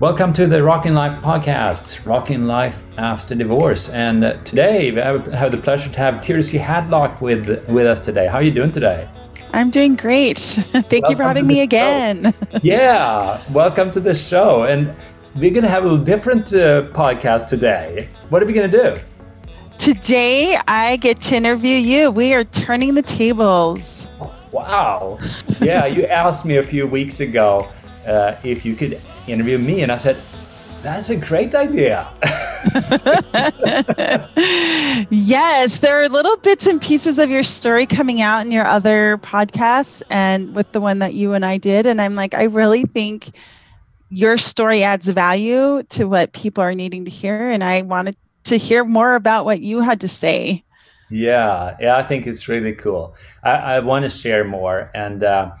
Welcome to the Rocking Life podcast, Rocking Life After Divorce. And uh, today we have, have, the pleasure to have Tirsi Hadlock with, with us today. How are you doing today? I'm doing great. Thank welcome you for having me again. yeah, welcome to the show. And we're going to have a different uh, podcast today. What are we going to do? Today, I get to interview you. We are turning the tables. Wow. Yeah, you asked me a few weeks ago uh, if you could interview me. And I said, that's a great idea. yes, there are little bits and pieces of your story coming out in your other podcasts and with the one that you and I did. And I'm like, I really think your story adds value to what people are needing to hear. And I wanted to hear more about what you had to say. Yeah, yeah, I think it's really cool. I, I want to share more. And uh,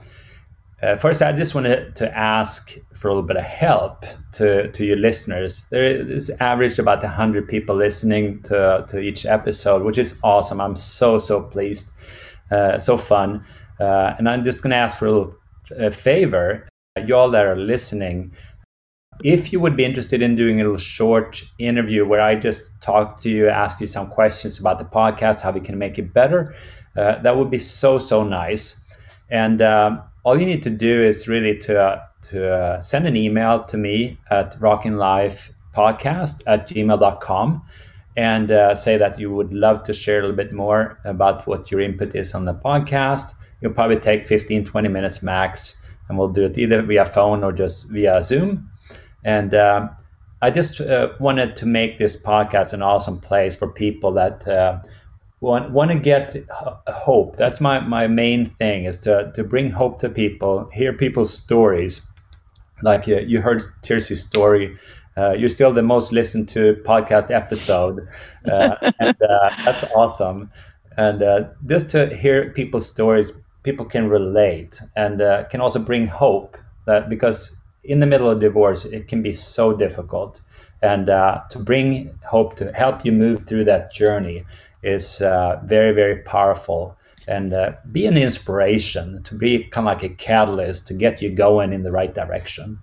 uh, first, I just wanted to ask for a little bit of help to, to your listeners. There is average about 100 people listening to, to each episode, which is awesome. I'm so, so pleased. Uh, so fun. Uh, and I'm just going to ask for a little uh, favor. You all that are listening, if you would be interested in doing a little short interview where I just talk to you, ask you some questions about the podcast, how we can make it better, uh, that would be so, so nice. And um, all you need to do is really to, uh, to uh, send an email to me at rockinglifepodcast at gmail.com and uh, say that you would love to share a little bit more about what your input is on the podcast. You'll probably take 15, 20 minutes max, and we'll do it either via phone or just via Zoom. And uh, I just uh, wanted to make this podcast an awesome place for people that uh, want, want to get hope. That's my, my main thing is to, to bring hope to people, hear people's stories. Like uh, you heard Tirsi's story. Uh, you're still the most listened to podcast episode. Uh, and uh, that's awesome. And uh, just to hear people's stories, people can relate and uh, can also bring hope that because in the middle of divorce, it can be so difficult. And to bring hope to help you move through that journey is uh, very, very powerful. And uh, be an inspiration to be kind of like a catalyst to get you going in the right direction.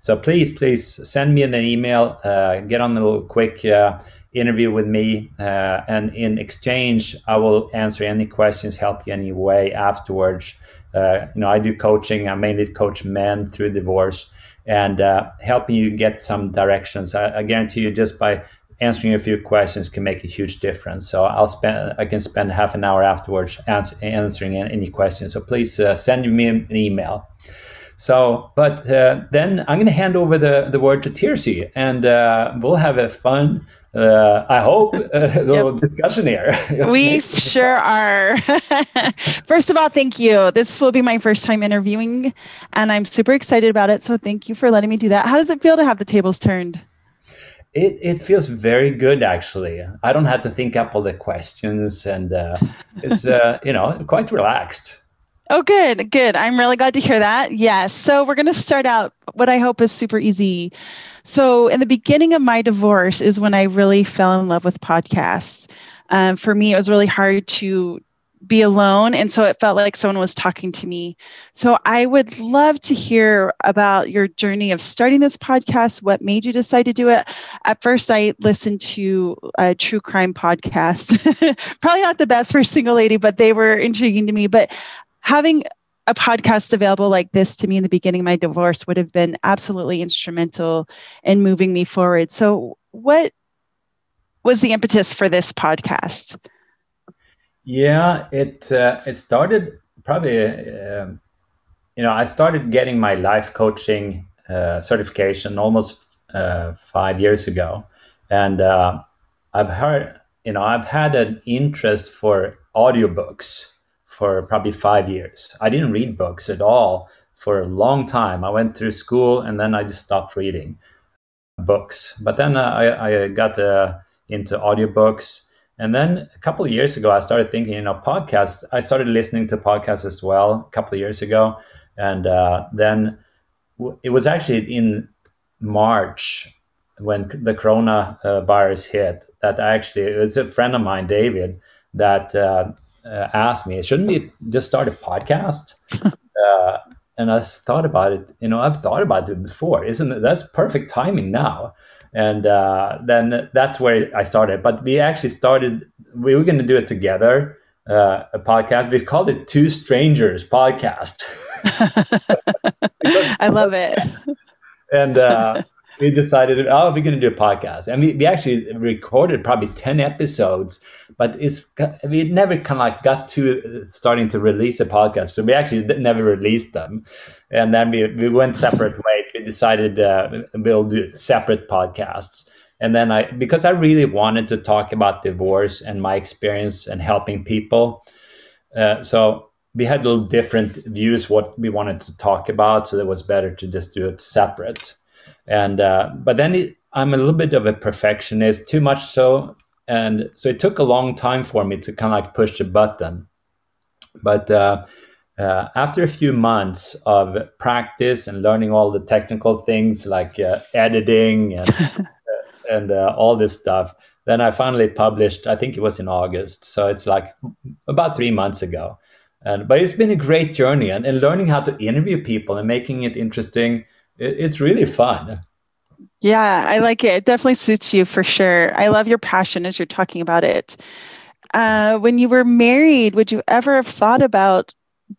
So please, please send me an email, uh, get on a little quick uh, interview with me. Uh, and in exchange, I will answer any questions, help you any way afterwards. Uh, you know, I do coaching. I mainly coach men through divorce and helping you get some directions. I, I, guarantee you, just by answering a few questions, can make a huge difference. So I'll spend, I can spend half an hour afterwards answer, answering any questions. So please uh, send me an email. So, but uh, then I'm going to hand over the, the word to Tirsi, and uh, we'll have a fun uh, I hope, a little yep. discussion here. we sure are. first of all, thank you. This will be my first time interviewing, and I'm super excited about it. So thank you for letting me do that. How does it feel to have the tables turned? It, it feels very good, actually. I don't have to think up all the questions, and uh, it's uh, you know quite relaxed. Oh, good, good. I'm really glad to hear that. Yes. So we're going to start out what I hope is super easy. So, in the beginning of my divorce is when I really fell in love with podcasts. Um, for me, it was really hard to be alone. And so it felt like someone was talking to me. So I would love to hear about your journey of starting this podcast. What made you decide to do it? At first, I listened to a true crime podcast. Probably not the best for a single lady, but they were intriguing to me. But having a podcast available like this to me in the beginning of my divorce would have been absolutely instrumental in moving me forward. So, what was the impetus for this podcast? Yeah, it uh, it started probably. Uh, you know, I started getting my life coaching uh, certification almost uh, five years ago, and uh, I've heard. You know, I've had an interest for audiobooks for probably five years. I didn't read books at all for a long time. I went through school and then I just stopped reading books. But then uh, I, I, got into audiobooks. And then a couple of years ago, I started thinking, you know, podcasts. I started listening to podcasts as well a couple of years ago. And uh, then w- it was actually in March when the corona uh, virus hit that I actually, it's a friend of mine, David, that uh, uh, asked me, shouldn't we just start a podcast? uh, and I thought about it. You know, I've thought about it before. Isn't it? That's perfect timing now. And uh, then that's where I started. But we actually started. We were going to do it together, uh, a podcast. We called it Two Strangers Podcast. I love it. And uh, we decided, oh, we're going to do a podcast, and we, we actually recorded probably ten episodes, but it's we never kind of got to uh, starting to release a podcast, so we actually never released them, and then we we went separate ways. We decided uh, we'll do separate podcasts, and then I because I really wanted to talk about divorce and my experience and helping people, uh, so we had little different views what we wanted to talk about, so it was better to just do it separate and uh, but then it, i'm a little bit of a perfectionist too much so. And so it took a long time for me to kind of like push the button. But uh, uh, after a few months of practice and learning all the technical things like uh, editing and and uh, all this stuff then i finally published i think it was in august. So it's like about three months ago. And but it's been a great journey and, and learning how to interview people and making it interesting it, it's really fun. Yeah, I like it. It definitely suits you for sure. I love your passion as you're talking about it. Uh, when you were married, would you ever have thought about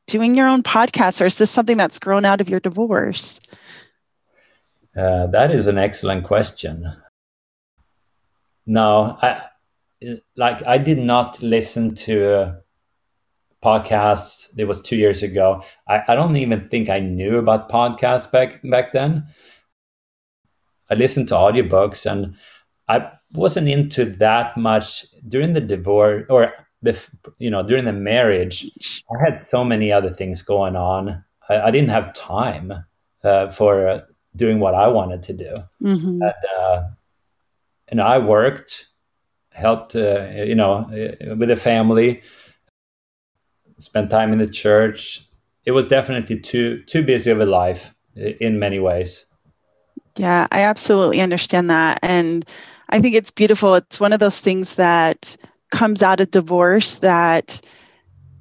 doing your own podcast, or is this something that's grown out of your divorce? Uh, that is an excellent question. No, I like I did not listen to podcasts. It was two years ago. I, I don't even think I knew about podcasts back back then. I listened to audiobooks and I wasn't into that much during the divorce or the you know during the marriage. I had so many other things going on. I, I didn't have time uh, for uh, doing what I wanted to do. Mm-hmm. And, uh, and I worked, helped uh, you know uh, with the family spent time in the church. It was definitely too too busy of a life in many ways. Yeah, I absolutely understand that. And I think it's beautiful. It's one of those things that comes out of divorce that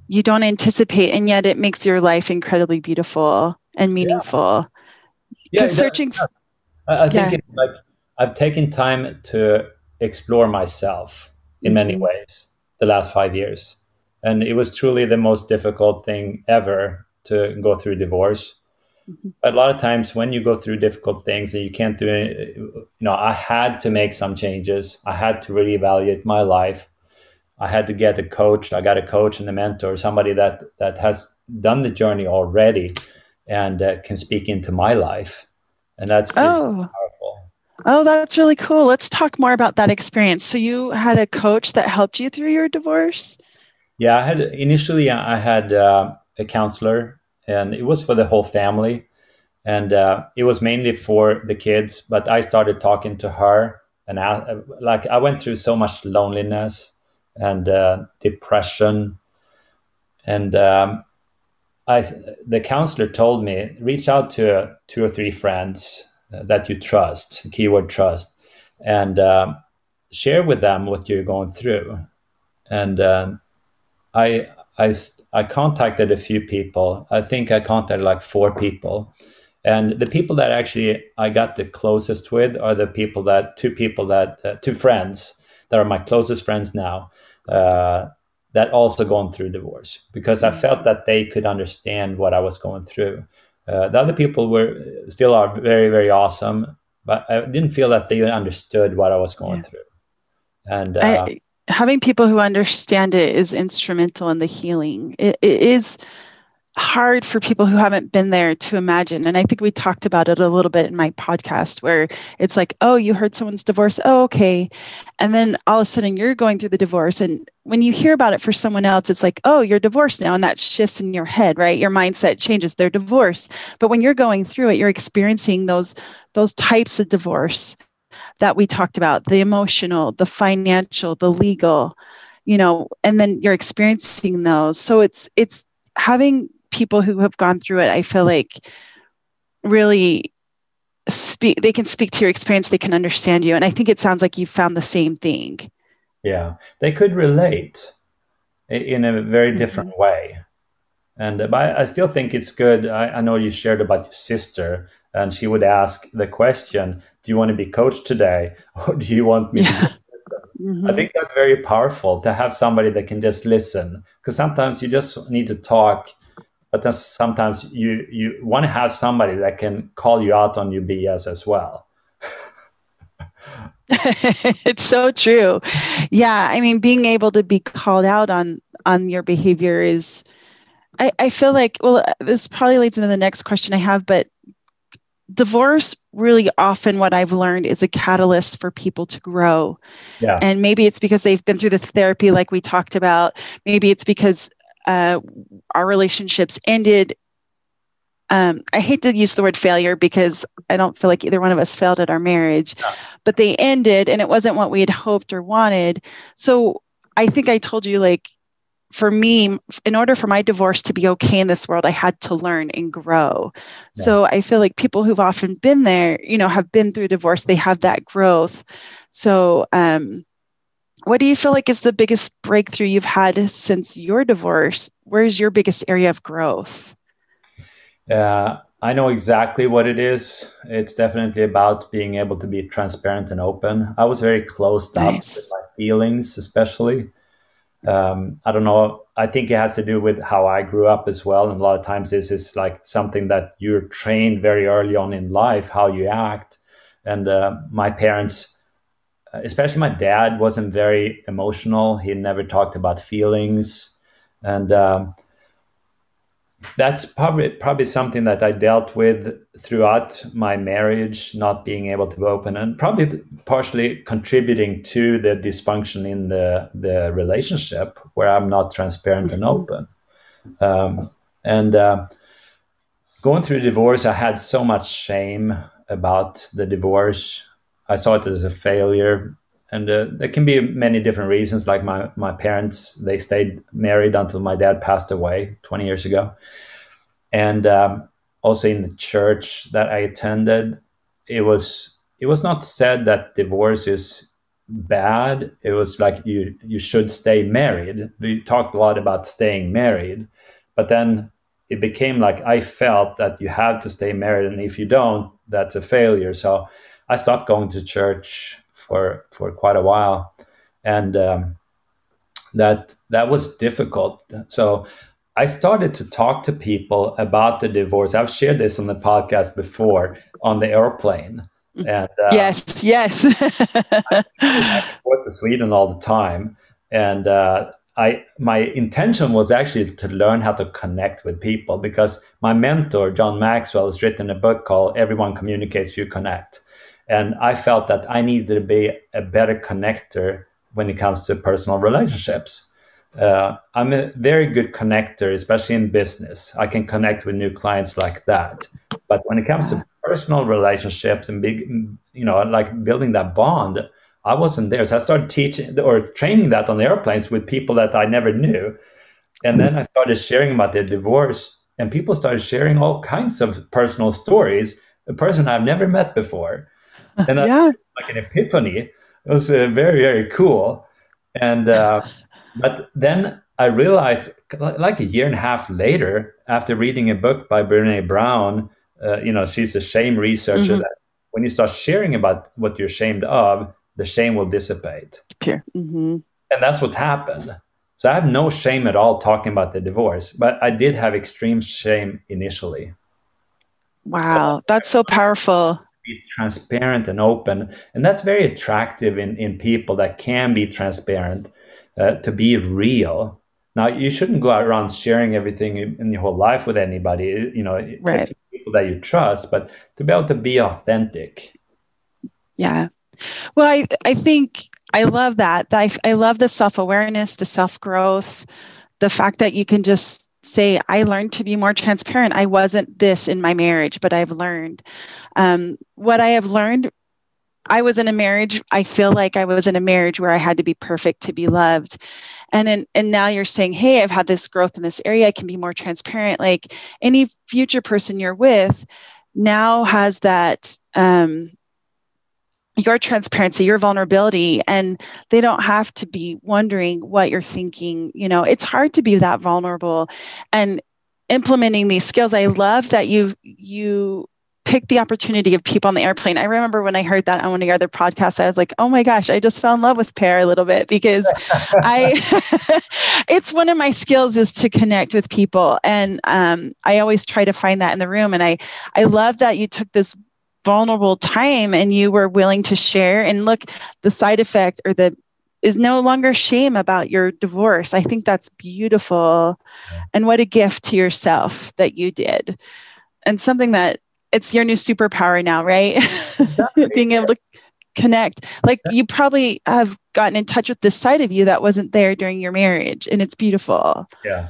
you don't anticipate, and yet it makes your life incredibly beautiful and meaningful. Yeah, yeah searching. I, think yeah. like I've taken time to explore myself in many mm-hmm. ways the last five years and it was truly the most difficult thing ever to go through divorce mm-hmm. a lot of times when you go through difficult things and you can't do it you know i had to make some changes i had to reevaluate my life i had to get a coach i got a coach and a mentor somebody that that has done the journey already and uh, can speak into my life and that's oh. powerful Oh, that's really cool. Let's talk more about that experience. So, you had a coach that helped you through your divorce? Yeah, I had initially I had uh, a counselor, and it was for the whole family, and uh, it was mainly for the kids. But I started talking to her, and I, like I went through so much loneliness and uh, depression, and um, I the counselor told me reach out to two or three friends that you trust, keyword trust, and um, share with them what you're going through, and uh, I I I contacted a few people. I think I contacted like four people, and the people that actually I got the closest with are the people that two people that uh, two friends that are my closest friends now. Uh, that also gone through divorce because I felt that they could understand what I was going through. Uh, the other people were still are very very awesome, but I didn't feel that they understood what I was going yeah. through. And uh, I, having people who understand it is instrumental in the healing. it, it is hard for people who haven't been there to imagine. And I think we talked about it a little bit in my podcast where it's like, oh, you heard someone's divorce. Oh, okay. And then all of a sudden you're going through the divorce. And when you hear about it for someone else, it's like, oh, you're divorced now. And that shifts in your head, right? Your mindset changes. They're divorced. But when you're going through it, you're experiencing those those types of divorce that we talked about the emotional, the financial, the legal, you know, and then you're experiencing those. So it's, it's having people who have gone through it, I feel like really speak, they can speak to your experience, they can understand you. And I think it sounds like you found the same thing. Yeah, they could relate in a very mm-hmm. different mm-hmm. way. And uh, but I still think it's good. I, I know you shared about your sister, and she would ask the question, "Do you want to be coached today, or do you want me?" Yeah. to Mm-hmm. I think that's very powerful to have somebody that can just listen. Because sometimes you just need to talk, but then sometimes you you want to have somebody that can call you out on your BS as well. it's so true. Yeah, I mean, being able to be called out on on your behavior is. I, I feel like well, this probably leads into the next question I have, but divorce really often what I've learned is a catalyst for people to grow. Yeah. And maybe it's because they've been through the therapy like we talked about. Maybe it's because uh, our relationships ended. Um, I hate to use the word failure because I don't feel like either one of us failed at our marriage, yeah. but they ended and it wasn't what we had hoped or wanted. So I think I told you like for me, in order for my divorce to be okay in this world, I had to learn and grow. Yeah. So I feel like people who've often been there, you know, have been through divorce, they have that growth. So, um, what do you feel like is the biggest breakthrough you've had since your divorce? Where's your biggest area of growth? Yeah, I know exactly what it is. It's definitely about being able to be transparent and open. I was very closed nice. up with my feelings, especially um, I don't know. I think it has to do with how I grew up as well. And a lot of times, this is like something that you're trained very early on in life, how you act. And uh, my parents, especially my dad, wasn't very emotional. He never talked about feelings. And um, that's probably probably something that I dealt with throughout my marriage, not being able to open, and probably partially contributing to the dysfunction in the the relationship where I'm not transparent and open. Um, and uh, going through divorce, I had so much shame about the divorce. I saw it as a failure and uh, there can be many different reasons like my, my parents they stayed married until my dad passed away 20 years ago. And um, also in the church that i attended it was it was not said that divorce is bad. It was like you you should stay married. We talked a lot about staying married but then it became like i felt that you have to stay married and if you don't that's a failure. So i stopped going to church for for quite a while, and um, that that was difficult. So I started to talk to people about the divorce. I've shared this on the podcast before on the airplane. And uh, yes, yes, I, I go to Sweden all the time, and uh, I my intention was actually to learn how to connect with people because my mentor John Maxwell has written a book called "Everyone Communicates, Few Connect," And I felt that I needed to be a better connector when it comes to personal relationships. Uh, I'm a very good connector, especially in business. I can connect with new clients like that. But when it comes to personal relationships and big, you know, like building that bond, I wasn't there. So I started teaching or training that on airplanes with people that I never knew. And then I started sharing about their divorce, and people started sharing all kinds of personal stories. A person I've never met before and yeah. like an epiphany. It was uh, very very cool, and uh, but then I realized like a year and a half later, after reading a book by Brene Brown, uh, you know, she's a shame researcher. Mm-hmm. That when you start sharing about what you're ashamed of, the shame will dissipate. Sure. Mm-hmm. And that's what happened. So I have no shame at all talking about the divorce, but I did have extreme shame initially. Wow, so, that's so powerful be transparent and open and that's very attractive in, in people that can be transparent uh, to be real. Now you shouldn't go around sharing everything in your whole life with anybody you know right. people that you trust but to be able to be authentic. Yeah. Well i i think i love that i, I love the self-awareness the self-growth the fact that you can just say i learned to be more transparent. I wasn't this in my marriage but i've learned. Um, what i have learned i was in a marriage i feel like i was in a marriage where i had to be perfect to be loved. And in, and now you're saying hey i've had this growth in this area. I can be more transparent. Like any future person you're with now has that um, your transparency, your vulnerability, and they don't have to be wondering what you're thinking. You know, it's hard to be that vulnerable. And implementing these skills i love that you you pick the opportunity of people on the airplane. I remember when I heard that on one of your other podcasts, I was like, oh my gosh, I just fell in love with Per a little bit because I, it's one of my skills is to connect with people. And um, I always try to find that in the room. And I, I love that you took this vulnerable time and you were willing to share and look the side effect or the is no longer shame about your divorce. I think that's beautiful. And what a gift to yourself that you did. And something that it's your new superpower now, right? Being able to connect. Like you probably have gotten in touch with this side of you that wasn't there during your marriage, and it's beautiful. Yeah.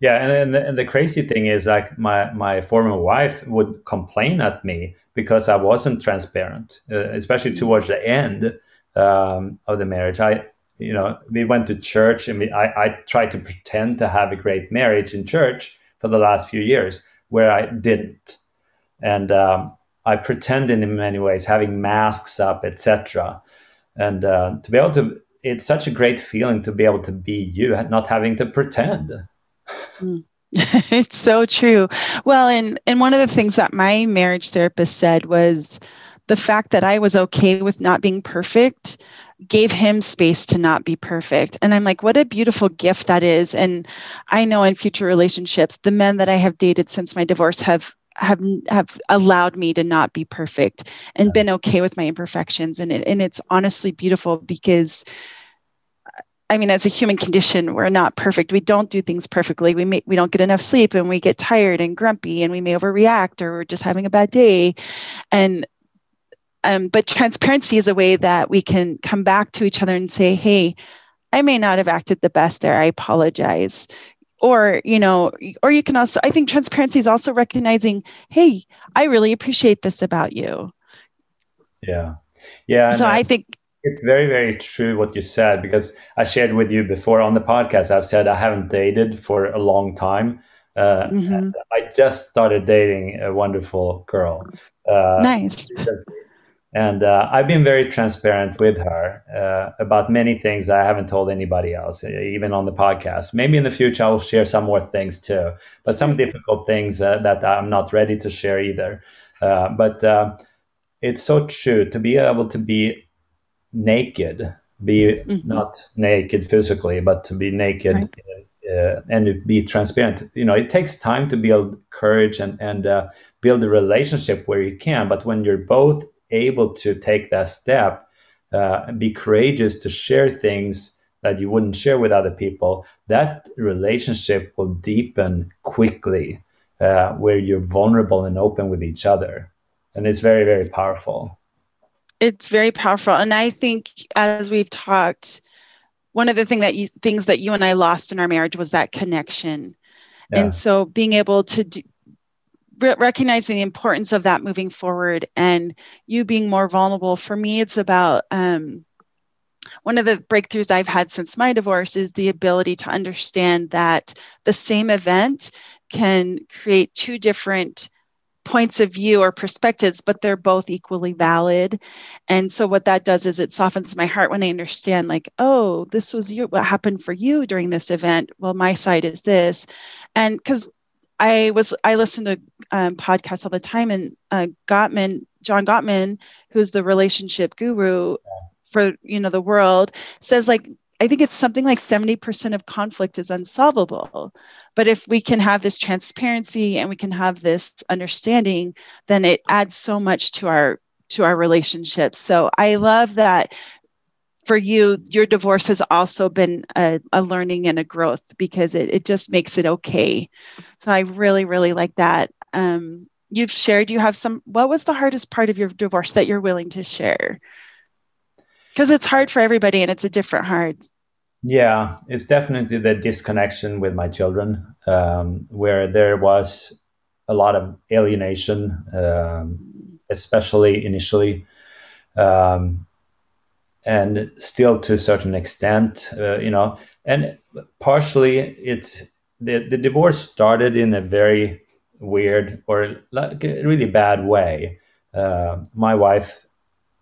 Yeah, and, and the, and the crazy thing is, like my my former wife would complain at me because I wasn't transparent, uh, especially mm. towards the end um, of the marriage. I, you know, we went to church, and we, I I tried to pretend to have a great marriage in church for the last few years, where I didn't and um, I pretended in many ways, having masks up, etc. And uh, to be able to, it's such a great feeling to be able to be you, not having to pretend. Mm. it's so true. Well, and and one of the things that my marriage therapist said was the fact that I was okay with not being perfect gave him space to not be perfect. And I'm like, what a beautiful gift that is. And I know in future relationships, the men that I have dated since my divorce have have have allowed me to not be perfect and been okay with my imperfections and it, and it's honestly beautiful because I mean, as a human condition, we're not perfect. We don't do things perfectly. We may, we don't get enough sleep, and we get tired and grumpy, and we may overreact, or we're just having a bad day. And um, but transparency is a way that we can come back to each other and say, "Hey, I may not have acted the best there. I apologize or you know or you can also i think transparency is also recognizing hey i really appreciate this about you yeah yeah so i think it's very very true what you said because i shared with you before on the podcast i've said i haven't dated for a long time uh, mm-hmm. i just started dating a wonderful girl uh, nice and uh, I've been very transparent with her uh, about many things I haven't told anybody else, even on the podcast. Maybe in the future I'll share some more things too, but some difficult things uh, that I'm not ready to share either. Uh, but uh, it's so true to be able to be naked, be mm-hmm. not naked physically, but to be naked. Right. Uh, and be transparent. You know, it takes time to build courage and and build a relationship where you can. But when you're both able to take that step uh, be courageous to share things that you wouldn't share with other people, that relationship will deepen quickly uh, where you're vulnerable and open with each other. And it's very, very powerful. It's very powerful. And I think as we've talked, one of the thing that you, things that you and I lost in our marriage was that connection. Yeah. And so being able to do, re- recognizing the importance of that moving forward and you being more vulnerable for me it's about um, one of the breakthroughs I've had since my divorce is the ability to understand that the same event can create two different points of view or perspectives, but they're both equally valid. And so what that does is it softens my heart when I understand, like, oh, this was you, what happened for you during this event. Well, my side is this. And because I was I listen to um, podcasts all the time, and uh, Gottman, John Gottman, who's the relationship guru for you know the world, says like I think it's something like 70% of conflict is unsolvable. But if we can have this transparency and we can have this understanding, then it adds so much to our to our relationships. So I love that for you, your divorce has also been a, a learning and a growth because it, it just makes it okay. So I really, really like that. Um, you've shared, you have some, what was the hardest part of your divorce that you're willing to share? Because it's hard for everybody and it's a different hard. Yeah, it's definitely the disconnection with my children, um, where there was a lot of alienation, um, especially initially. Um, and still to a certain extent, uh, you know, and partially it's the, the divorce started in a very weird or like really bad way. Uh, my wife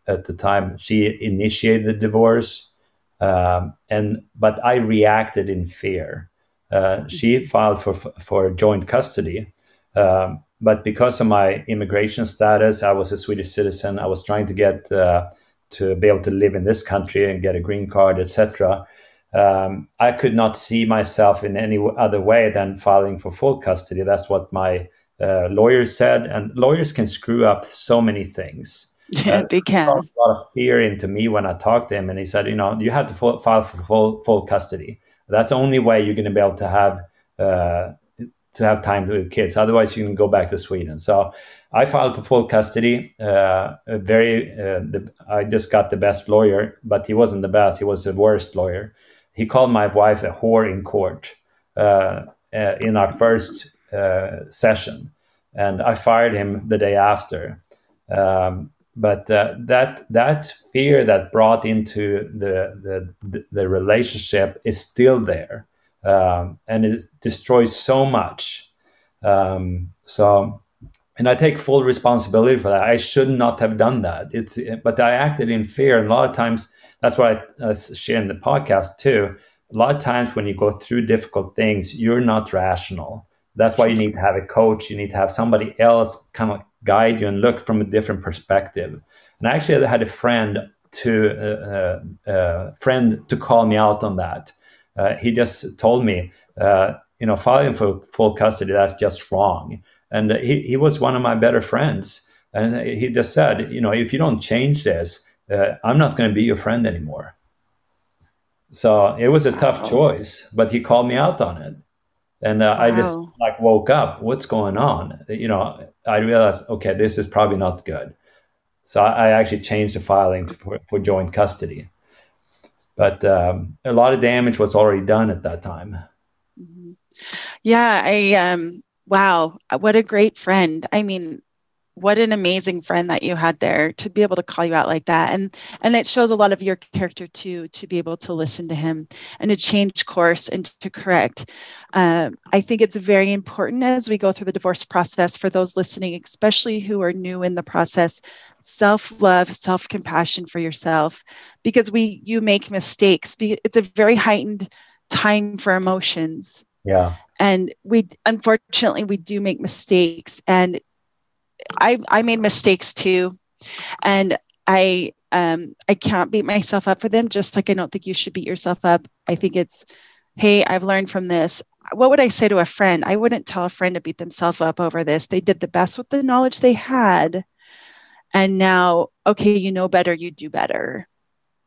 at the time she initiated the divorce, um, and but I reacted in fear. Uh, she filed for for joint custody, um, but because of my immigration status, I was a Swedish citizen. I was trying to get uh, to be able to live in this country and get a green card, etc. Um, I could not see myself in any other way than filing for full custody. That's what my uh, lawyers said, and lawyers can screw up so many things. Yeah, they can. A lot of fear into me when I talked to him, and he said, you know, you have to file for full full custody. That's the only way you're going to be able to have uh, to have time with kids. Otherwise, you can go back to Sweden. So I filed for full custody. Uh, very, uh, the, I just got the best lawyer, but he wasn't the best. He was the worst lawyer. He called my wife a whore in court uh, uh in our first uh, session, and I fired him the day after. Um, but uh, that that fear that brought into the the, the relationship is still there um, and it destroys so much. Um, so, and I take full responsibility for that. I should not have done that. It's, but I acted in fear, and a lot of times that's what I uh, share in the podcast too. A lot of times when you go through difficult things, you're not rational. That's why you need to have a coach. You need to have somebody else kind of guide you and look from a different perspective. And I actually had a friend to uh, uh, uh, friend to call me out on that uh, he just told me, uh, you know, filing for full custody, that's just wrong. And he, he was one of my better friends. And he just said, you know, if you don't change this, uh, I'm not going to be your friend anymore. So it was a tough choice, but he called me out on it. And uh, wow. I just like woke up. What's going on? You know, I realized, okay, this is probably not good. So I, I actually changed the filing for, for joint custody but um, a lot of damage was already done at that time. Mm-hmm. Yeah, I um, wow, what a great friend. I mean, what an amazing friend that you had there to be able to call you out like that. And and it shows a lot of your character too to be able to listen to him and to change course and to correct. Um, i think it's very important as we go through the divorce process for those listening especially who are new in the process self-love self-compassion for yourself. Because we you make mistakes it's a very heightened time for emotions. Yeah. And we unfortunately we do make mistakes. And I I made mistakes too, and I um I can't beat myself up for them. Just like I don't think you should beat yourself up. I think it's, hey, I've learned from this. What would I say to a friend? I wouldn't tell a friend to beat themselves up over this. They did the best with the knowledge they had, and now okay, you know better, you do better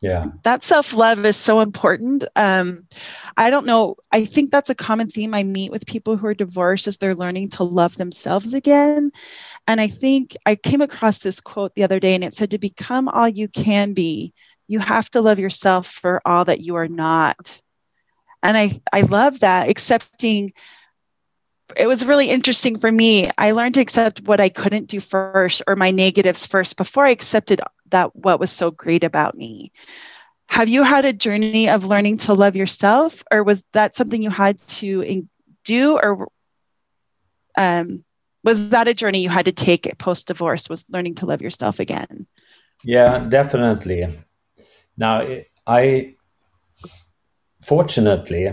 yeah that self-love is so important um, i don't know i think that's a common theme i meet with people who are divorced as they're learning to love themselves again and i think i came across this quote the other day and it said to become all you can be you have to love yourself for all that you are not and i i love that accepting it was really interesting for me. I learned to accept what I couldn't do first or my negatives first before I accepted that what was so great about me. Have you had a journey of learning to love yourself, or was that something you had to do, or um, was that a journey you had to take post divorce? Was learning to love yourself again? Yeah, definitely. Now, I fortunately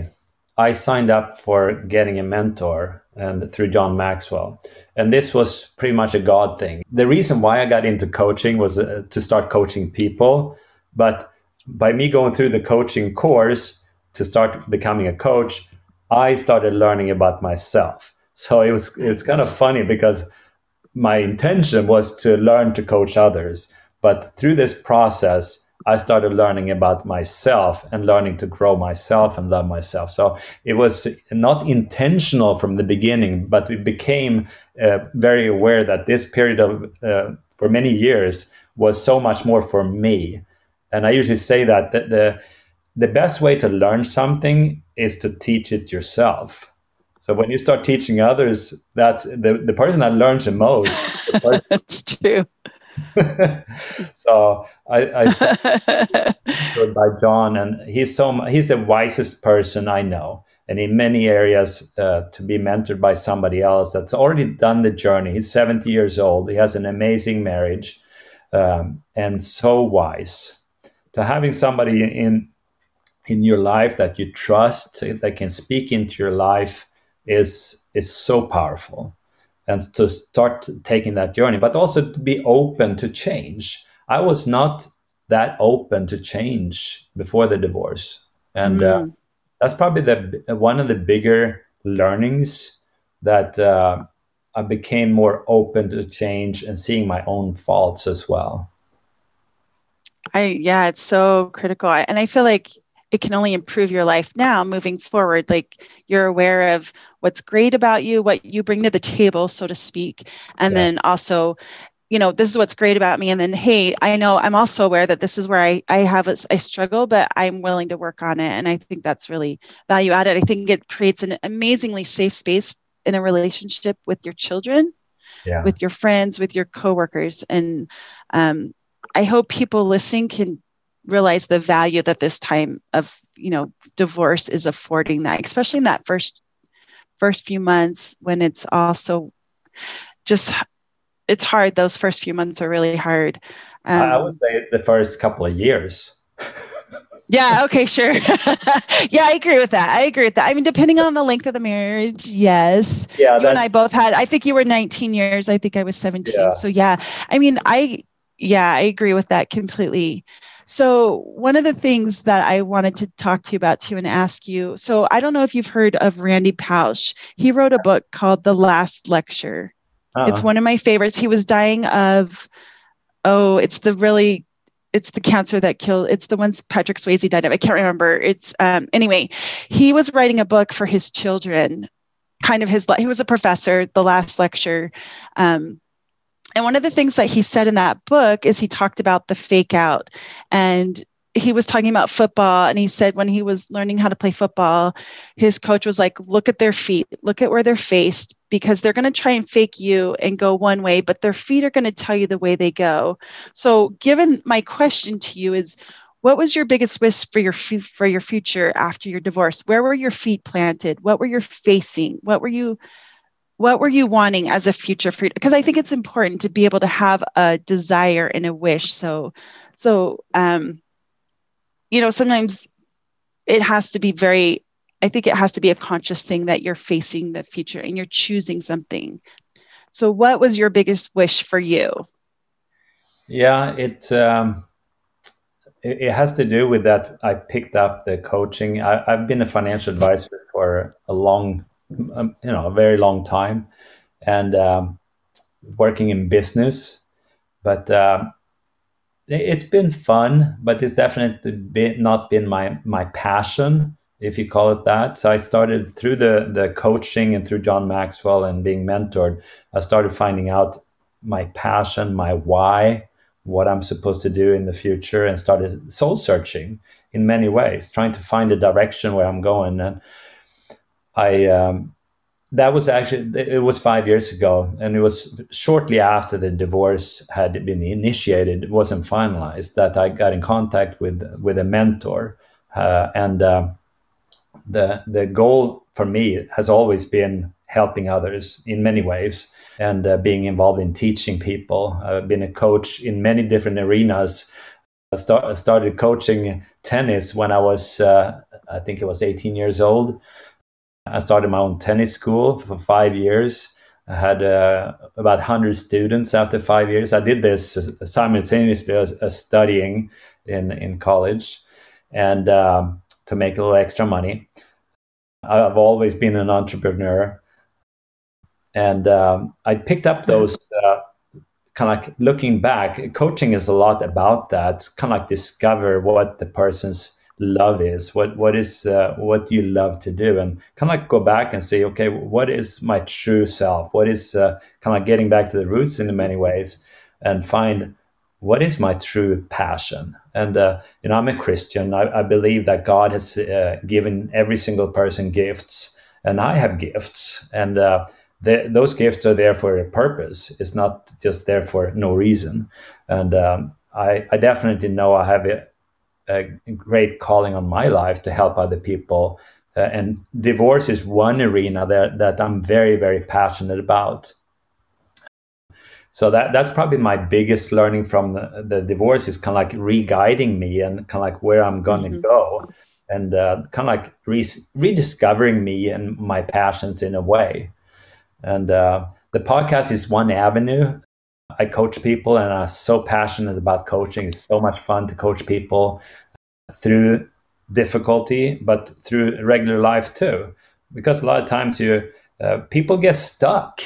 I signed up for getting a mentor and through John Maxwell. And this was pretty much a God thing. The reason why I got into coaching was uh, to start coaching people. But by me going through the coaching course to start becoming a coach, I started learning about myself. So it was it's kind of funny because my intention was to learn to coach others. But through this process, I started learning about myself and learning to grow myself and love myself. So it was not intentional from the beginning, but we became uh, very aware that this period of uh, for many years was so much more for me. And I usually say that the, the the best way to learn something is to teach it yourself. So when you start teaching others, that's the, the person that learns the most. The that's true so I, I by John, and he's so he's the wisest person I know, and in many areas uh, to be mentored by somebody else that's already done the journey. He's seventy years old. He has an amazing marriage, um, and so wise. To having somebody in in your life that you trust that can speak into your life is is so powerful. And to start taking that journey but also to be open to change. I was not that open to change before the divorce. And mm. uh, that's probably the one of the bigger learnings that uh, i became more open to change and seeing my own faults as well. I yeah it's so critical. And i feel like it can only improve your life now moving forward. Like you're aware of what's great about you what you bring to the table so to speak. And yeah. then also you know this is what's great about me. And then hey i know i'm also aware that this is where i i have a, I struggle but i'm willing to work on it. And i think that's really value added. I think it creates an amazingly safe space in a relationship with your children yeah. with your friends with your coworkers. And um, i hope people listening can realize the value that this time of you know divorce is affording that especially in that first first few months when it's also just it's hard. Those first few months are really hard. Um, i would say the first couple of years. Yeah okay sure. Yeah i agree with that. I agree with that. I mean depending on the length of the marriage yes. Yeah you and i both had i think you were 19 years. I think i was 17 yeah. so yeah. I mean i yeah i agree with that completely so, one of the things that I wanted to talk to you about too and ask you so, I don't know if you've heard of Randy Pausch. He wrote a book called The Last Lecture. Uh-huh. It's one of my favorites. He was dying of, oh, it's the really it's the cancer that killed it's the ones patrick swayze died of i can't remember it's um, anyway he was writing a book for his children kind of his he was a professor the last lecture um, and one of the things that he said in that book is he talked about the fake out. And he was talking about football and he said when he was learning how to play football his coach was like look at their feet. Look at where they're faced because they're going to try and fake you and go one way but their feet are going to tell you the way they go. So given my question to you is what was your biggest wish for your for your future after your divorce? Where were your feet planted? What were you facing? What were you what were you wanting as a future for because i think it's important to be able to have a desire and a wish. So so um you know sometimes it has to be very i think it has to be a conscious thing that you're facing the future and you're choosing something. So what was your biggest wish for you? Yeah it um it, has to do with that i picked up the coaching. I, i've been a financial advisor for a long um, you know a very long time and um, working in business. But uh, it's been fun but it's definitely been, not been my my passion if you call it that. So i started through the the coaching and through john maxwell and being mentored i started finding out my passion my why what i'm supposed to do in the future and started soul searching in many ways trying to find a direction where i'm going. And I um, that was actually it was five years ago, and it was shortly after the divorce had been initiated, it wasn't finalized, that I got in contact with with a mentor, uh, and uh, the the goal for me has always been helping others in many ways and uh, being involved in teaching people. I've been a coach in many different arenas. I start, started coaching tennis when I was, uh, I think it was 18 years old. I started my own tennis school for five years. I had uh, about 100 students after five years. I did this simultaneously as, as studying in, in college and um, to make a little extra money. I've always been an entrepreneur. And um, I picked up those uh, kind of like looking back, coaching is a lot about that, kind of like discover what the person's love is what what is uh, what you love to do? And kind of go back and say okay what is my true self? What is uh, kind of getting back to the roots in many ways and find what is my true passion? And uh, you know i'm a christian. I, I believe that god has uh, given every single person gifts and i have gifts. And uh, those gifts are there for a purpose. It's not just there for no reason. And um, I, I definitely know i have it a great calling on my life to help other people. Uh, and divorce is one arena that, that I'm very, very passionate about. So that that's probably my biggest learning from the, the divorce is kind of like re-guiding me and kind of like where I'm going to mm-hmm. go. and uh, kind of like re- rediscovering me and my passions in a way. And uh, the podcast is one avenue. I coach people, and I'm so passionate about coaching. It's so much fun to coach people through difficulty, but through regular life too. Because a lot of times you uh, people get stuck.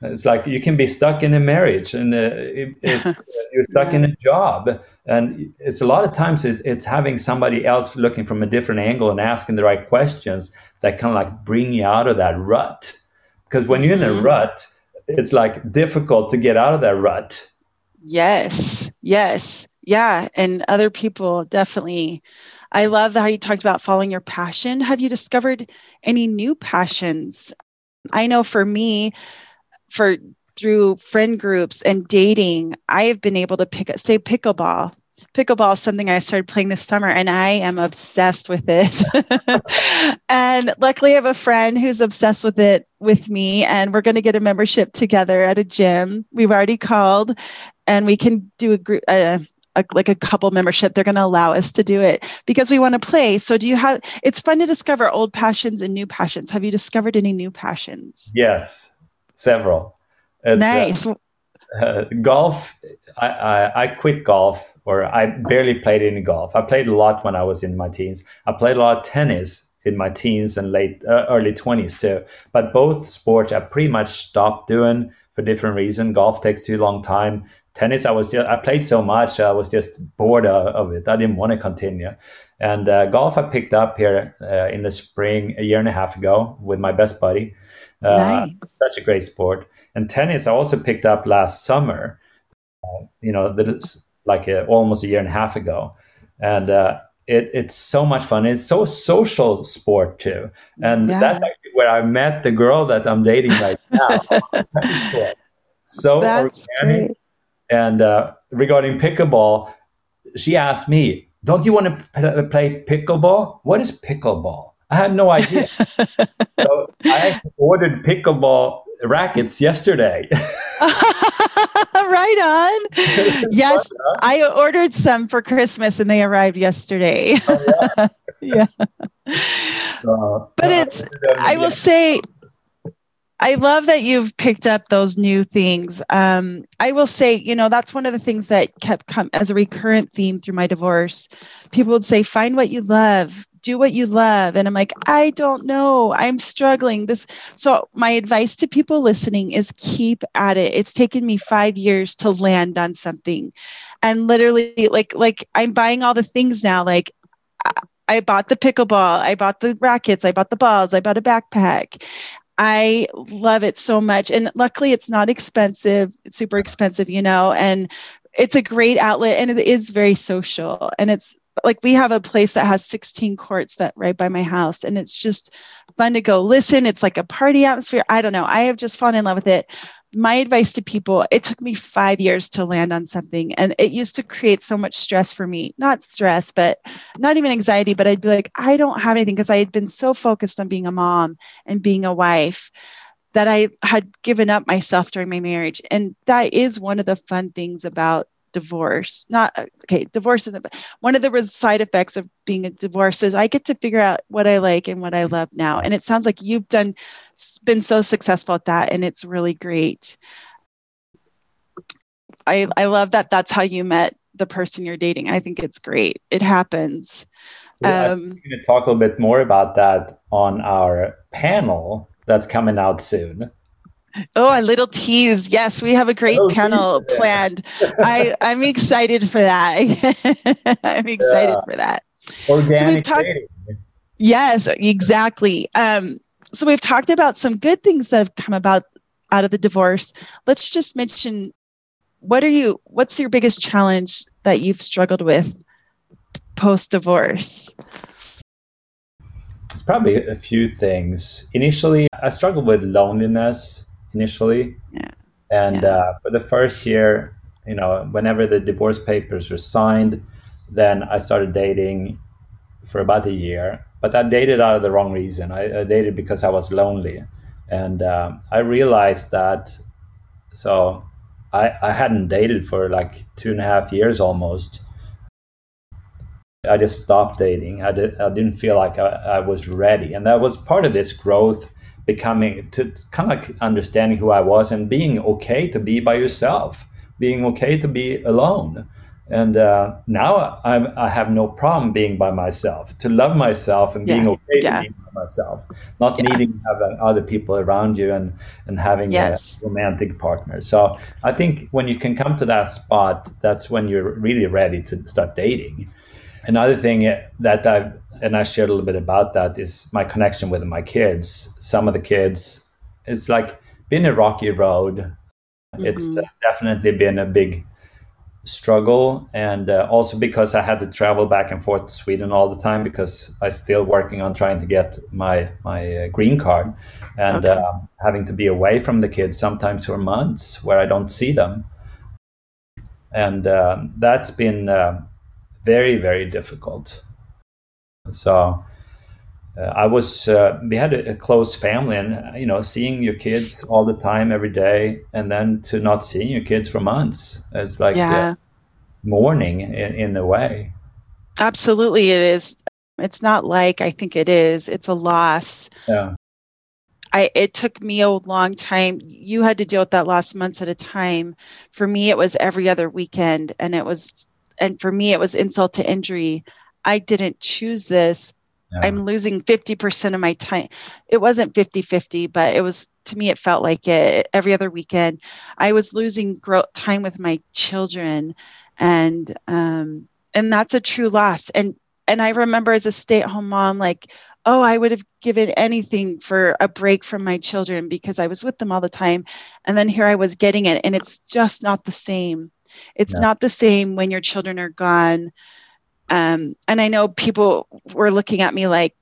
It's like you can be stuck in a marriage, and uh, it, it's you're stuck in a job, and it's a lot of times it's, it's having somebody else looking from a different angle and asking the right questions that kind of like bring you out of that rut. Because when you're in a mm-hmm. rut, it's like difficult to get out of that rut. Yes, yes, yeah, and other people definitely I love how you talked about following your passion. Have you discovered any new passions? I know for me, for through friend groups and dating, I have been able to pick up, say, pickleball. Pickleball is something I started playing this summer and I am obsessed with it. and luckily, I have a friend who's obsessed with it with me, and we're going to get a membership together at a gym. We've already called, and we can do a group. Uh, a, like a couple membership they're going to allow us to do it because we want to play so do you have it's fun to discover old passions and new passions have you discovered any new passions yes several it's, uh, nice uh, uh, golf I, I, I quit golf or i barely played any golf. I played a lot when i was in my teens. I played a lot of tennis in my teens and late uh, early 20s too. But both sports i pretty much stopped doing for different reason. golf takes too long time. Tennis i was just, i played so much i was just bored of it. I didn't want to continue. And uh, golf i picked up here uh, in the spring a year and a half ago with my best buddy. Uh, nice. such a great sport and tennis i also picked up last summer uh, you know that is like a, almost a year and a half ago and uh, it, it's so much fun. It's so social sport too, and yeah. that's actually where I met the girl that I'm dating right now. so that's organic, great. And uh, regarding pickleball, she asked me, "Don't you want to play pickleball? What is pickleball?" I had no idea. so I ordered pickleball rackets yesterday. right on. Yes, I ordered some for Christmas and they arrived yesterday. Oh, yeah. yeah. Uh, but it's, I will say, I love that you've picked up those new things. Um, I will say, you know, that's one of the things that kept come as a recurrent theme through my divorce. People would say, "Find what you love, do what you love," and I'm like, I don't know, I'm struggling. This, so my advice to people listening is keep at it. It's taken me five years to land on something, and literally, like, like I'm buying all the things now. Like, I bought the pickleball, I bought the rackets, I bought the balls, I bought a backpack. I love it so much. And luckily, it's not expensive, it's super expensive, you know, and it's a great outlet and it is very social. And it's like we have a place that has 16 courts that right by my house and it's just fun to go listen. It's like a party atmosphere. I don't know. I have just fallen in love with it. My advice to people it took me five years to land on something and it used to create so much stress for me. Not stress but not even anxiety but i'd be like i don't have anything because i had been so focused on being a mom and being a wife that i had given up myself during my marriage. And that is one of the fun things about divorce. Not okay divorce isn't but one of the side effects of being a divorce is i get to figure out what i like and what i love now. And it sounds like you've done been so successful at that and it's really great. I i love that that's how you met the person you're dating. I think it's great. It happens. Yeah, um, i'm going to talk a little bit more about that on our panel that's coming out soon Oh, a little tease. Yes, we have a great panel planned. I, I'm excited for that. I'm excited yeah. for that. Organic so we've talked. Yes, exactly. Um, so we've talked about some good things that have come about out of the divorce. Let's just mention what are you what's your biggest challenge that you've struggled with post divorce? It's probably a few things. Initially, I struggled with loneliness initially. Yeah. And yeah. Uh, for the first year, you know, whenever the divorce papers were signed, then I started dating for about a year. But I dated out of the wrong reason. I, I dated because I was lonely. And uh, I realized that, so I, I hadn't dated for like two and a half years almost. I just stopped dating. I, did, I didn't feel like I, I was ready. And that was part of this growth becoming to kind of like understanding who I was and being okay to be by yourself, being okay to be alone. And uh, now I'm, I have no problem being by myself, to love myself and being Yeah, okay yeah. to be by myself, not Yeah. needing to have uh, other people around you and, and having Yes. a romantic partner. So I think when you can come to that spot, that's when you're really ready to start dating. Another thing that I and I shared a little bit about that is my connection with my kids. Some of the kids, it's like been a rocky road. It's Mhm. uh, definitely been a big struggle, and uh, also because I had to travel back and forth to Sweden all the time because I am still working on trying to get my my uh, green card, and Okay. uh, having to be away from the kids sometimes for months where I don't see them, and um, that's been uh, very very difficult. So. Uh, I was uh, we had a, a close family, and you know, seeing your kids all the time, every day, and then to not seeing your kids for months, it's like Yeah. mourning in, in a way. Absolutely, it is. It's not like I think it is. It's a loss. Yeah, I it took me a long time. You had to deal with that loss months at a time. For me, it was every other weekend, and it was, and for me, it was insult to injury. I didn't choose this. yeah. I'm losing 50% of my time. It wasn't 50 50, but it was, to me, it felt like it every other weekend. I was losing gro- time with my children. And, um, and that's a true loss. And, and I remember as a stay at home mom, like, oh, I would have given anything for a break from my children because I was with them all the time. And then here I was getting it, and it's just not the same. It's Yeah. not the same when your children are gone um, and I know people were looking at me like,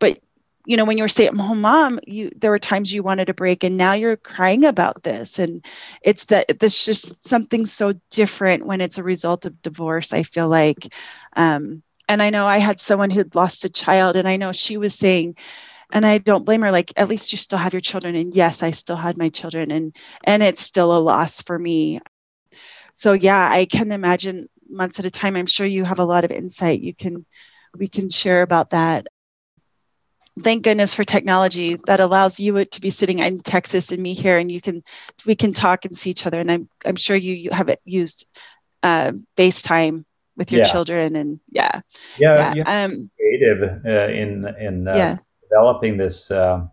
but you know, when you were stay-at-home mom, you there were times you wanted a break, and now you're crying about this, and it's that this just something so different when it's a result of divorce. I feel like, um, and I know I had someone who'd lost a child, and I know she was saying, and I don't blame her. Like, at least you still have your children, and yes, I still had my children, and and it's still a loss for me. So yeah, I can imagine months at a time. I'm sure you have a lot of insight you can we can share about that. Thank goodness for technology that allows you to be sitting in Texas and me here, and you can we can talk and see each other. And I'm I'm sure you, you have used uh, FaceTime with your Yeah. children, and yeah, yeah, yeah, um, creative uh, in in uh, yeah, developing this uh,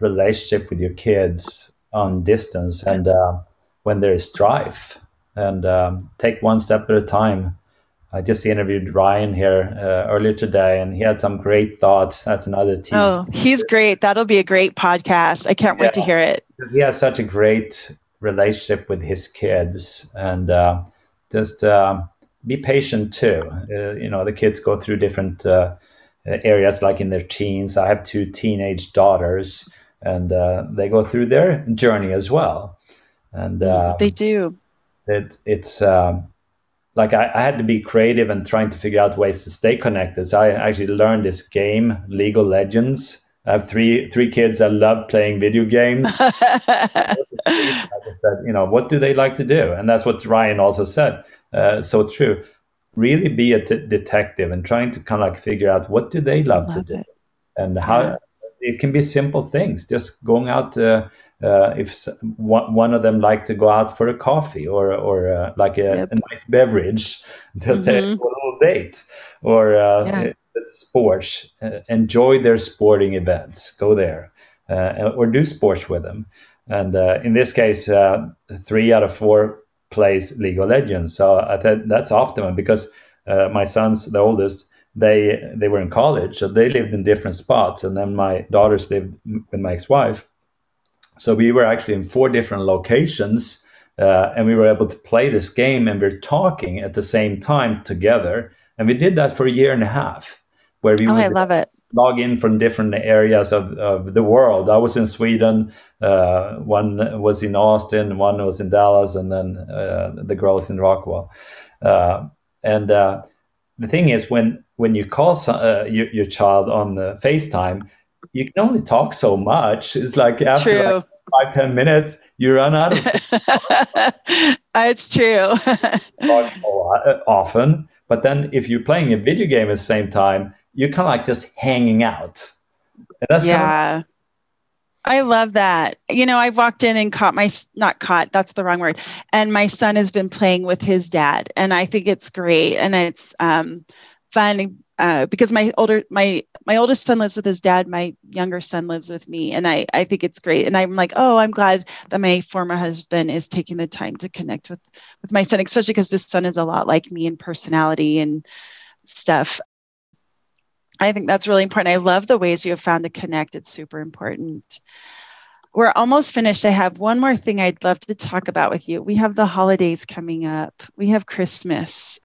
relationship with your kids on distance, and uh, when there is strife, and um, take one step at a time. I just interviewed Ryan here uh, earlier today, and he had some great thoughts. That's another tease. Oh, he's great. That'll be a great podcast. I can't wait to hear it. because he has such a great relationship with his kids and uh, just um, be patient too uh, you know the kids go through different uh, areas like in their teens i have two teenage daughters and uh, they go through their journey as well and uh, they do. It, it's um, like I, I had to be creative and trying to figure out ways to stay connected. So I actually learned this game, League of Legends. I have three three kids that love playing video games. I said, you know, what do they like to do? And that's what Ryan also said. Uh, so true. Really be a t- detective and trying to kind of like figure out what do they love, to Love do it. and how Yeah. it can be simple things. Just going out. Uh, uh, if one, one of them like to go out for a coffee or or uh, like a, Yep. a nice beverage, just take Mhm. a little date or uh, Yeah. sports. Uh, enjoy their sporting events. Go there uh, or do sports with them. And uh, in this case, uh, three out of four plays League of Legends. So I thought that's optimum because uh, my sons, the oldest, they they were in college, so they lived in different spots, and then my daughters lived with my ex-wife. So we were actually in four different locations, uh, and we were able to play this game, and we're talking at the same time together. And we did that for a year and a half, where we Oh, I would love it. log in from different areas of, of the world. I was in Sweden, uh, one was in Austin, one was in Dallas, and then uh, the girls in Rockwall. Uh, and uh, the thing is, when when you call so, uh, your, your child on the FaceTime, you can only talk so much. It's like after True. like five ten minutes, you run out of it's true. talk a lot, uh, often. But then if you're playing a video game at the same time, you're kind of like just hanging out. And that's yeah. Kind of- I love that. You know, I walked in and caught my not caught, that's the wrong word. And my son has been playing with his dad and I think it's great and it's um fun uh, because my older my my oldest son lives with his dad my younger son lives with me and i i think it's great and i'm like oh i'm glad that my former husband is taking the time to connect with with my son especially because this son is a lot like me in personality and stuff i think that's really important i love the ways you have found to connect it's super important we're almost finished. I have one more thing I'd love to talk about with you. We have the holidays coming up. We have Christmas.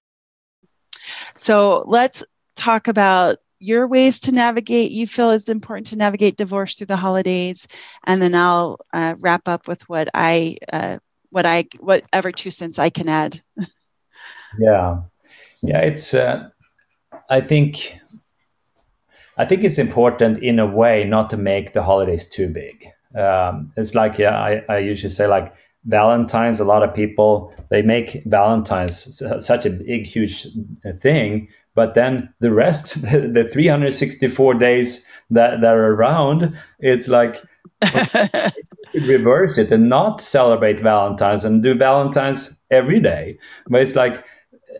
So let's talk about your ways to navigate you feel is important to navigate divorce through the holidays. And then i'll uh, wrap up with what i uh, what i whatever two cents i can add. Yeah. Yeah it's uh, i think i think it's important in a way not to make the holidays too big. Um, it's like yeah I, I usually say like valentine's a lot of people they make valentine's such a big huge thing but then the rest, the, the 364 days that, that are around, it's like reverse it and not celebrate Valentine's and do Valentine's every day. But it's like,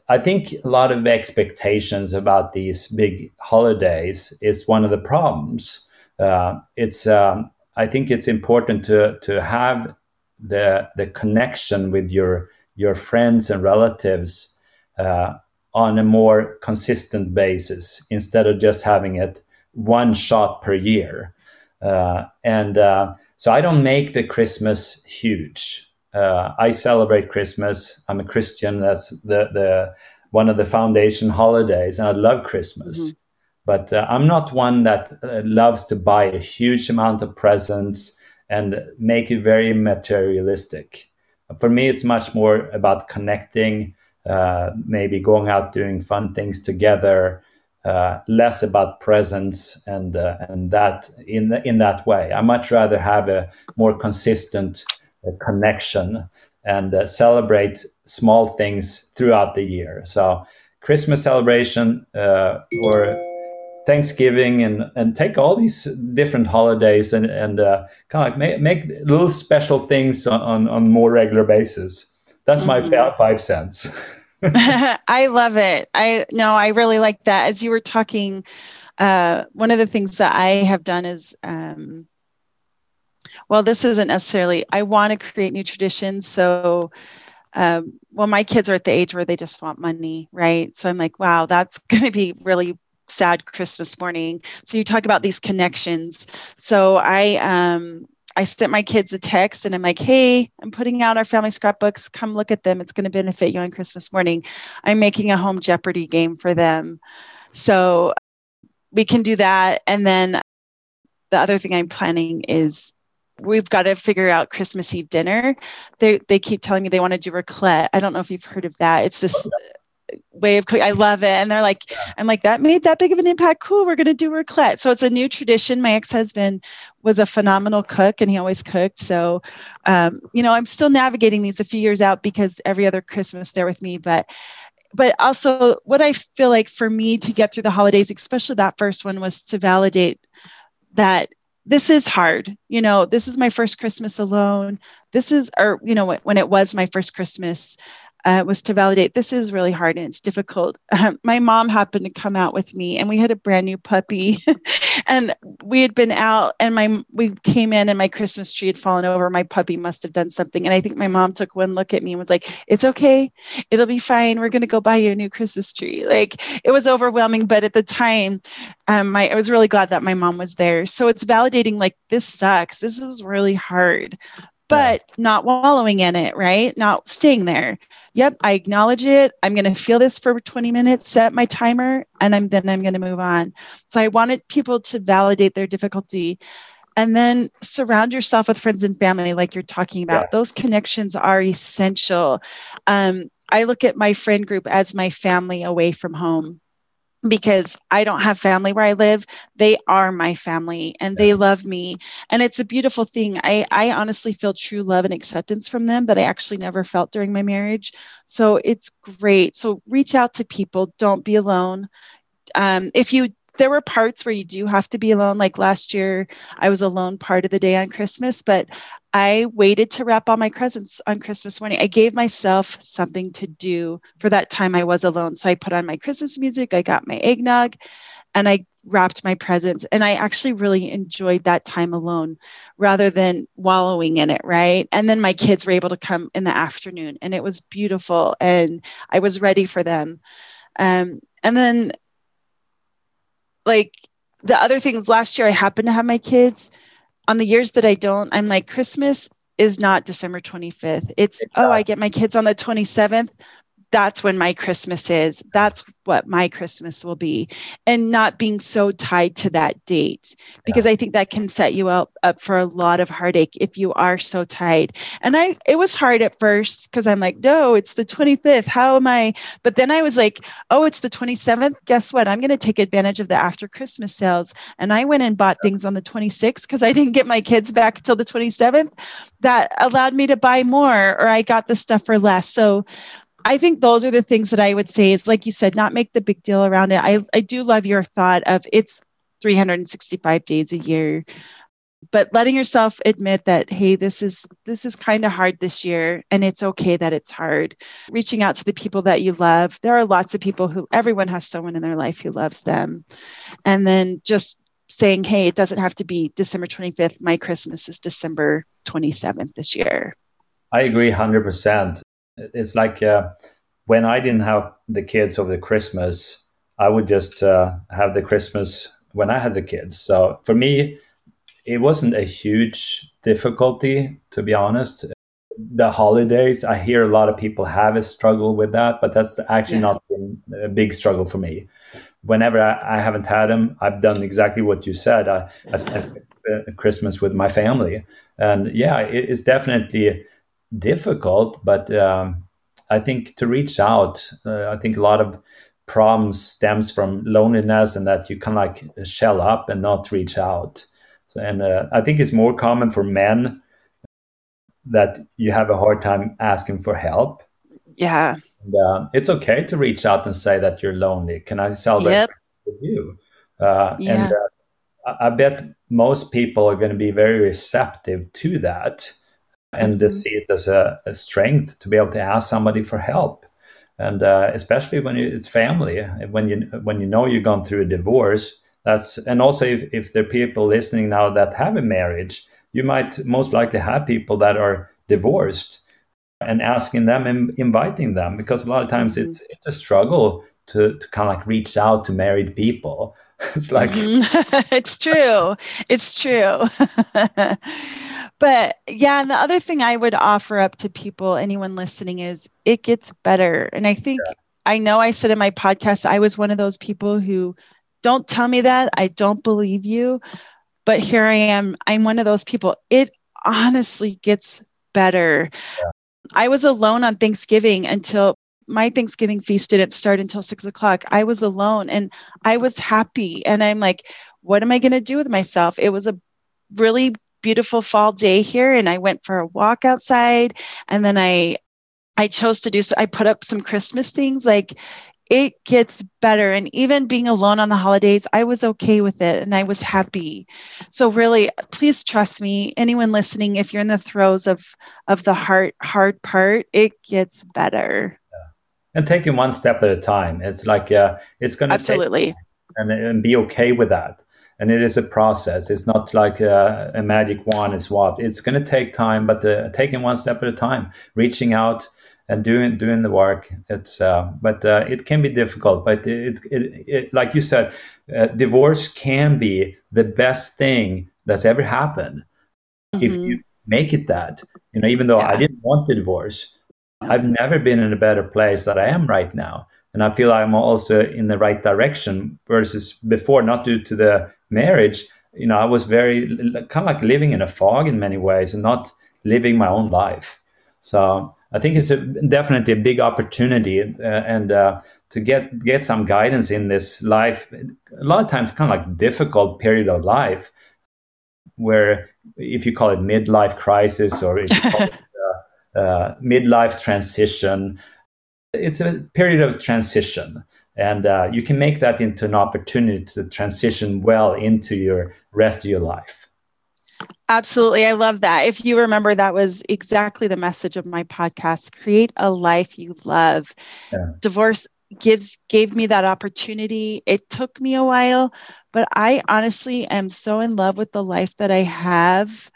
I think a lot of expectations about these big holidays is one of the problems. Uh, it's um, I think it's important to to have the the connection with your your friends and relatives uh, on a more consistent basis instead of just having it one shot per year. Uh, and uh, so I don't make the Christmas huge. Uh, I celebrate Christmas. I'm a Christian. That's the, the one of the foundation holidays, and I love Christmas. Mm-hmm. But uh, I'm not one that uh, loves to buy a huge amount of presents and make it very materialistic. For me, it's much more about connecting uh, maybe going out doing fun things together, uh, less about presence and uh, and that in in that way. I much rather have a more consistent uh, connection and uh, celebrate small things throughout the year. So Christmas celebration or Thanksgiving and and take all these different holidays and and uh, kind of like make, make little special things on, on, on more regular basis. That's my mm-hmm. five cents. I love it. I no, I really like that. As you were talking, uh, one of the things that I have done is, um, well, this isn't necessarily. I want to create new traditions. So, um, well, my kids are at the age where they just want money, right? So I'm like, wow, that's going to be really sad Christmas morning. So you talk about these connections. So I um, I sent my kids a text and I'm like, hey, I'm putting out our family scrapbooks. Come look at them. It's going to benefit you on Christmas morning. I'm making a home Jeopardy game for them. So we can do that. And then the other thing I'm planning is we've got to figure out Christmas Eve dinner. They they keep telling me they want to do raclette. I don't know if you've heard of that. It's this way of cooking. I love it. And they're like, I'm like, that made that big of an impact. Cool. We're going to do raclette. So it's a new tradition. My ex-husband was a phenomenal cook and he always cooked. So, um, you know, I'm still navigating these a few years out because every other Christmas they're with me, but but also what I feel like for me to get through the holidays, especially that first one was to validate that this is hard. You know, this is my first Christmas alone. This is, or, you know, when it was my first Christmas, uh, was to validate this is really hard and it's difficult. Um, my mom happened to come out with me, and we had a brand new puppy, and we had been out, and my we came in, and my Christmas tree had fallen over. My puppy must have done something, and I think my mom took one look at me and was like, "It's okay, it'll be fine. We're gonna go buy you a new Christmas tree." Like it was overwhelming, but at the time, um, my, I was really glad that my mom was there. So it's validating. Like this sucks. This is really hard but yeah. not wallowing in it, right? Not staying there. Yep, I acknowledge it. I'm going to feel this for 20 minutes, set my timer, and I'm then I'm going to move on. So I wanted people to validate their difficulty and then surround yourself with friends and family like you're talking about. Yeah. Those connections are essential. Um, I look at my friend group as my family away from home. Because I don't have family where I live. They are my family and they love me. And it's a beautiful thing. I, I honestly feel true love and acceptance from them that I actually never felt during my marriage. So it's great. So reach out to people. Don't be alone. Um, if you there were parts where you do have to be alone. Like last year, I was alone part of the day on Christmas, but I waited to wrap all my presents on Christmas morning. I gave myself something to do for that time I was alone. So I put on my Christmas music, I got my eggnog, and I wrapped my presents. And I actually really enjoyed that time alone rather than wallowing in it, right? And then my kids were able to come in the afternoon, and it was beautiful, and I was ready for them. Um, and then, like, the other things last year, I happened to have my kids on the years that I don't, I'm like, Christmas is not December 25th. It's, oh, I get my kids on the 27th that's when my Christmas is. That's what my Christmas will be. And not being so tied to that date, because yeah. I think that can set you up, up for a lot of heartache if you are so tied. And I, it was hard at first because I'm like, no, it's the 25th. How am I? But then I was like, oh, it's the 27th. Guess what? I'm going to take advantage of the after Christmas sales. And I went and bought things on the 26th because I didn't get my kids back till the 27th. That allowed me to buy more, or I got the stuff for less. So I think those are the things that I would say. Is like you said, not make the big deal around it. I, I do love your thought of it's 365 days a year but letting yourself admit that hey this is this is kind of hard this year and it's okay that it's hard. Reaching out to the people that you love. There are lots of people who everyone has someone in their life who loves them. And then just saying hey it doesn't have to be december 25th my christmas is december 27th this year. I agree 100% it's like uh, when I didn't have the kids over the Christmas, I would just uh, have the Christmas when I had the kids. So for me, it wasn't a huge difficulty, to be honest. The holidays, I hear a lot of people have a struggle with that, but that's actually yeah. not a big struggle for me. Whenever I, I, haven't had them, I've done exactly what you said. I, I spent Christmas with my family. And yeah, it, it's definitely difficult, but um, I think to reach out, uh, I think a lot of problems stems from loneliness and that you can like shell up and not reach out. So, and uh, I think it's more common for men that you have a hard time asking for help. Yeah. And, uh, it's okay to reach out and say that you're lonely. Can I celebrate yep. with you? Uh, yeah. And uh, I bet most people are going to be very receptive to that and mm-hmm. see it as a, a, strength to be able to ask somebody for help and uh, especially when it's family when you when you know you've gone through a divorce that's and also if, if there are people listening now that have a marriage you might most likely have people that are divorced and asking them and inviting them because a lot of times mm-hmm. it's it's a struggle to, to kind of like reach out to married people it's like mm-hmm. it's true. It's true. But yeah and the other thing i would offer up to people anyone listening is it gets better. And i think yeah. i know i said in my podcast i was one of those people who don't tell me that. I don't believe you. But here i am. I'm one of those people. It honestly gets better. Yeah. i was alone on thanksgiving until my Thanksgiving feast didn't start until six o'clock. I was alone and I was happy. And I'm like, what am I going to do with myself? It was a really beautiful fall day here and I went for a walk outside and then I I chose to do so I put up some Christmas things like it gets better and even being alone on the holidays I was okay with it and I was happy. So really please trust me anyone listening if you're in the throes of of the heart hard part it gets better. And taking one step at a time. It's like uh, it's going to Absolutely. and, and be okay with that and it is a process. It's not like a, a magic wand is what. It's going to take time, but uh, taking one step at a time, reaching out and doing doing the work. It's uh, but uh, it can be difficult. But it, it, it like you said, uh, divorce can be the best thing that's ever happened mm-hmm. if you make it that. You know, even though yeah. I didn't want the divorce, I've never been in a better place that I am right now and I feel I'm also in the right direction versus before, not due to the marriage, you know, I was very kind of like living in a fog in many ways and not living my own life. So I think it's a, definitely a big opportunity, uh, and uh, to get get some guidance in this life. A lot of times, kind of like difficult period of life, where if you call it midlife crisis or if you call it uh, midlife transition, it's a period of transition and uh, you can make that into an opportunity to transition well into your rest of your life. Absolutely. I love that. If you remember that was exactly the message of my podcast. Create a life you love. Yeah. divorce gives gave me that opportunity. It took me a while but i honestly am so in love with the life that i have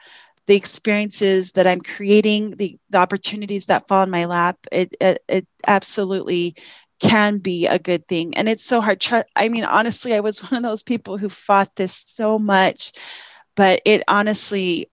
the experiences that i'm creating the, the opportunities that fall in my lap it, it, it absolutely can be a good thing. And it's so hard. I mean, honestly, I was one of those people who fought this so much, but it honestly,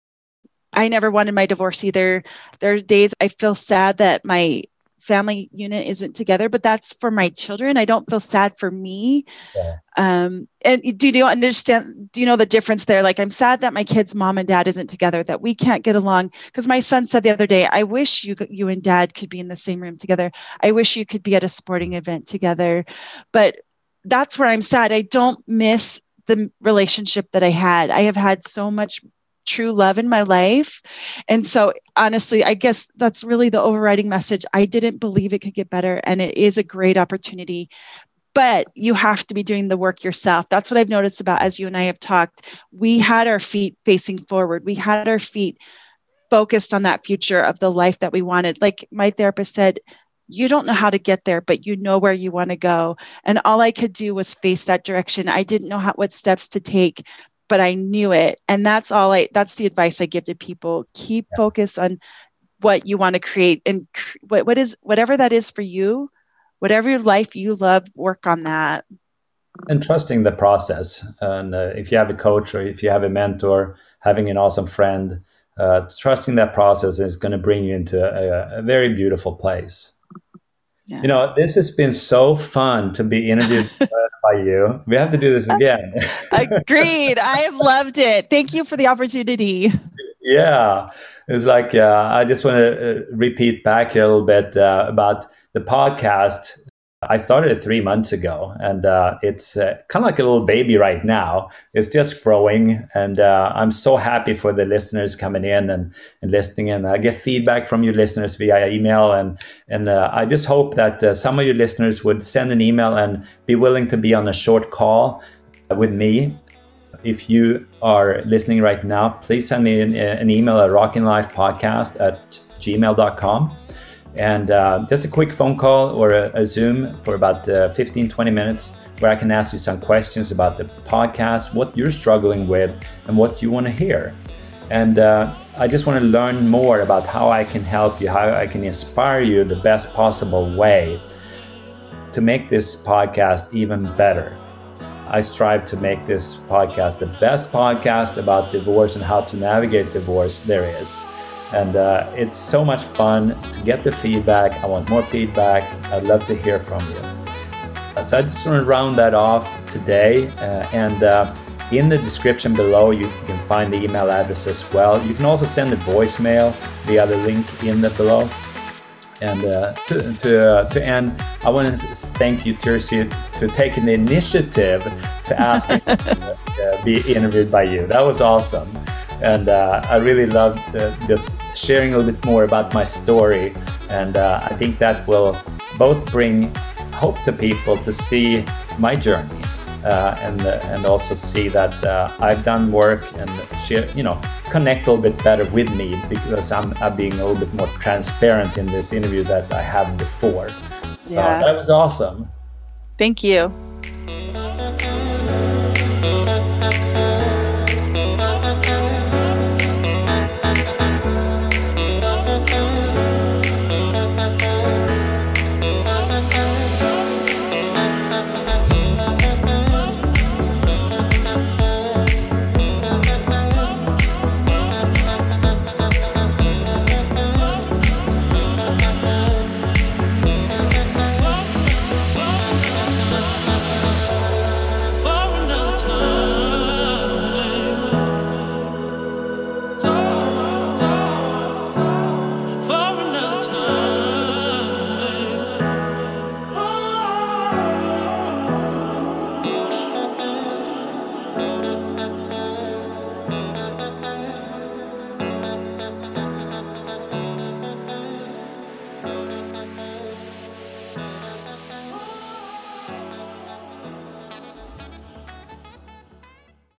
I never wanted my divorce either. There's days I feel sad that my family unit isn't together, but that's for my children. I don't feel sad for me. Yeah. Um, and do you understand? Do you know the difference there? Like, I'm sad that my kids' mom and dad isn't together, that we can't get along. Because my son said the other day, I wish you, you and dad could be in the same room together. I wish you could be at a sporting event together. But that's where I'm sad. I don't miss the relationship that I had. I have had so much true love in my life. And so, honestly, I guess that's really the overriding message. I didn't believe it could get better, and it is a great opportunity. But you have to be doing the work yourself. That's what I've noticed about as you and I have talked. We had our feet facing forward, we had our feet focused on that future of the life that we wanted. Like my therapist said, you don't know how to get there, but you know where you want to go. And all I could do was face that direction. I didn't know how, what steps to take but I knew it. And that's all I, that's the advice I give to people. Keep yeah. focus on what you want to create and cr- what, what is, whatever that is for you, whatever life you love, work on that. And trusting the process. And uh, if you have a coach or if you have a mentor, having an awesome friend, uh, trusting that process is going to bring you into a, a very beautiful place. Yeah. You know, this has been so fun to be interviewed by you. We have to do this again. Agreed. I have loved it. Thank you for the opportunity. Yeah, it's like uh, I just want to uh, repeat back a little bit uh, about the podcast I started it three months ago, and uh, it's uh, kind of like a little baby right now. It's just growing, and uh, I'm so happy for the listeners coming in and, and listening. And I get feedback from you listeners via email, and and uh, I just hope that uh, some of your listeners would send an email and be willing to be on a short call with me. If you are listening right now, please send me an, an email at rockinlifepodcast at gmail.com and uh, just a quick phone call or a, a Zoom for about uh, 15, 20 minutes where I can ask you some questions about the podcast, what you're struggling with, and what you want to hear. And uh, I just want to learn more about how I can help you, how I can inspire you the best possible way to make this podcast even better. I strive to make this podcast the best podcast about divorce and how to navigate divorce there is. And uh, it's so much fun to get the feedback. I want more feedback. I'd love to hear from you. Uh, so I just want to round that off today. Uh, and uh, in the description below, you can find the email address as well. You can also send a voicemail via the link in the below. And uh, to, to, uh, to end, I want to thank you, Tirsi, to taking the initiative to ask to be interviewed by you. That was awesome and uh, I really loved uh, just sharing a little bit more about my story. And uh, I think that will both bring hope to people to see my journey uh, and uh, and also see that uh, I've done work and share, you know, connect a little bit better with me because I'm, I'm being a little bit more transparent in this interview that I have before. So yeah. that was awesome. Thank you.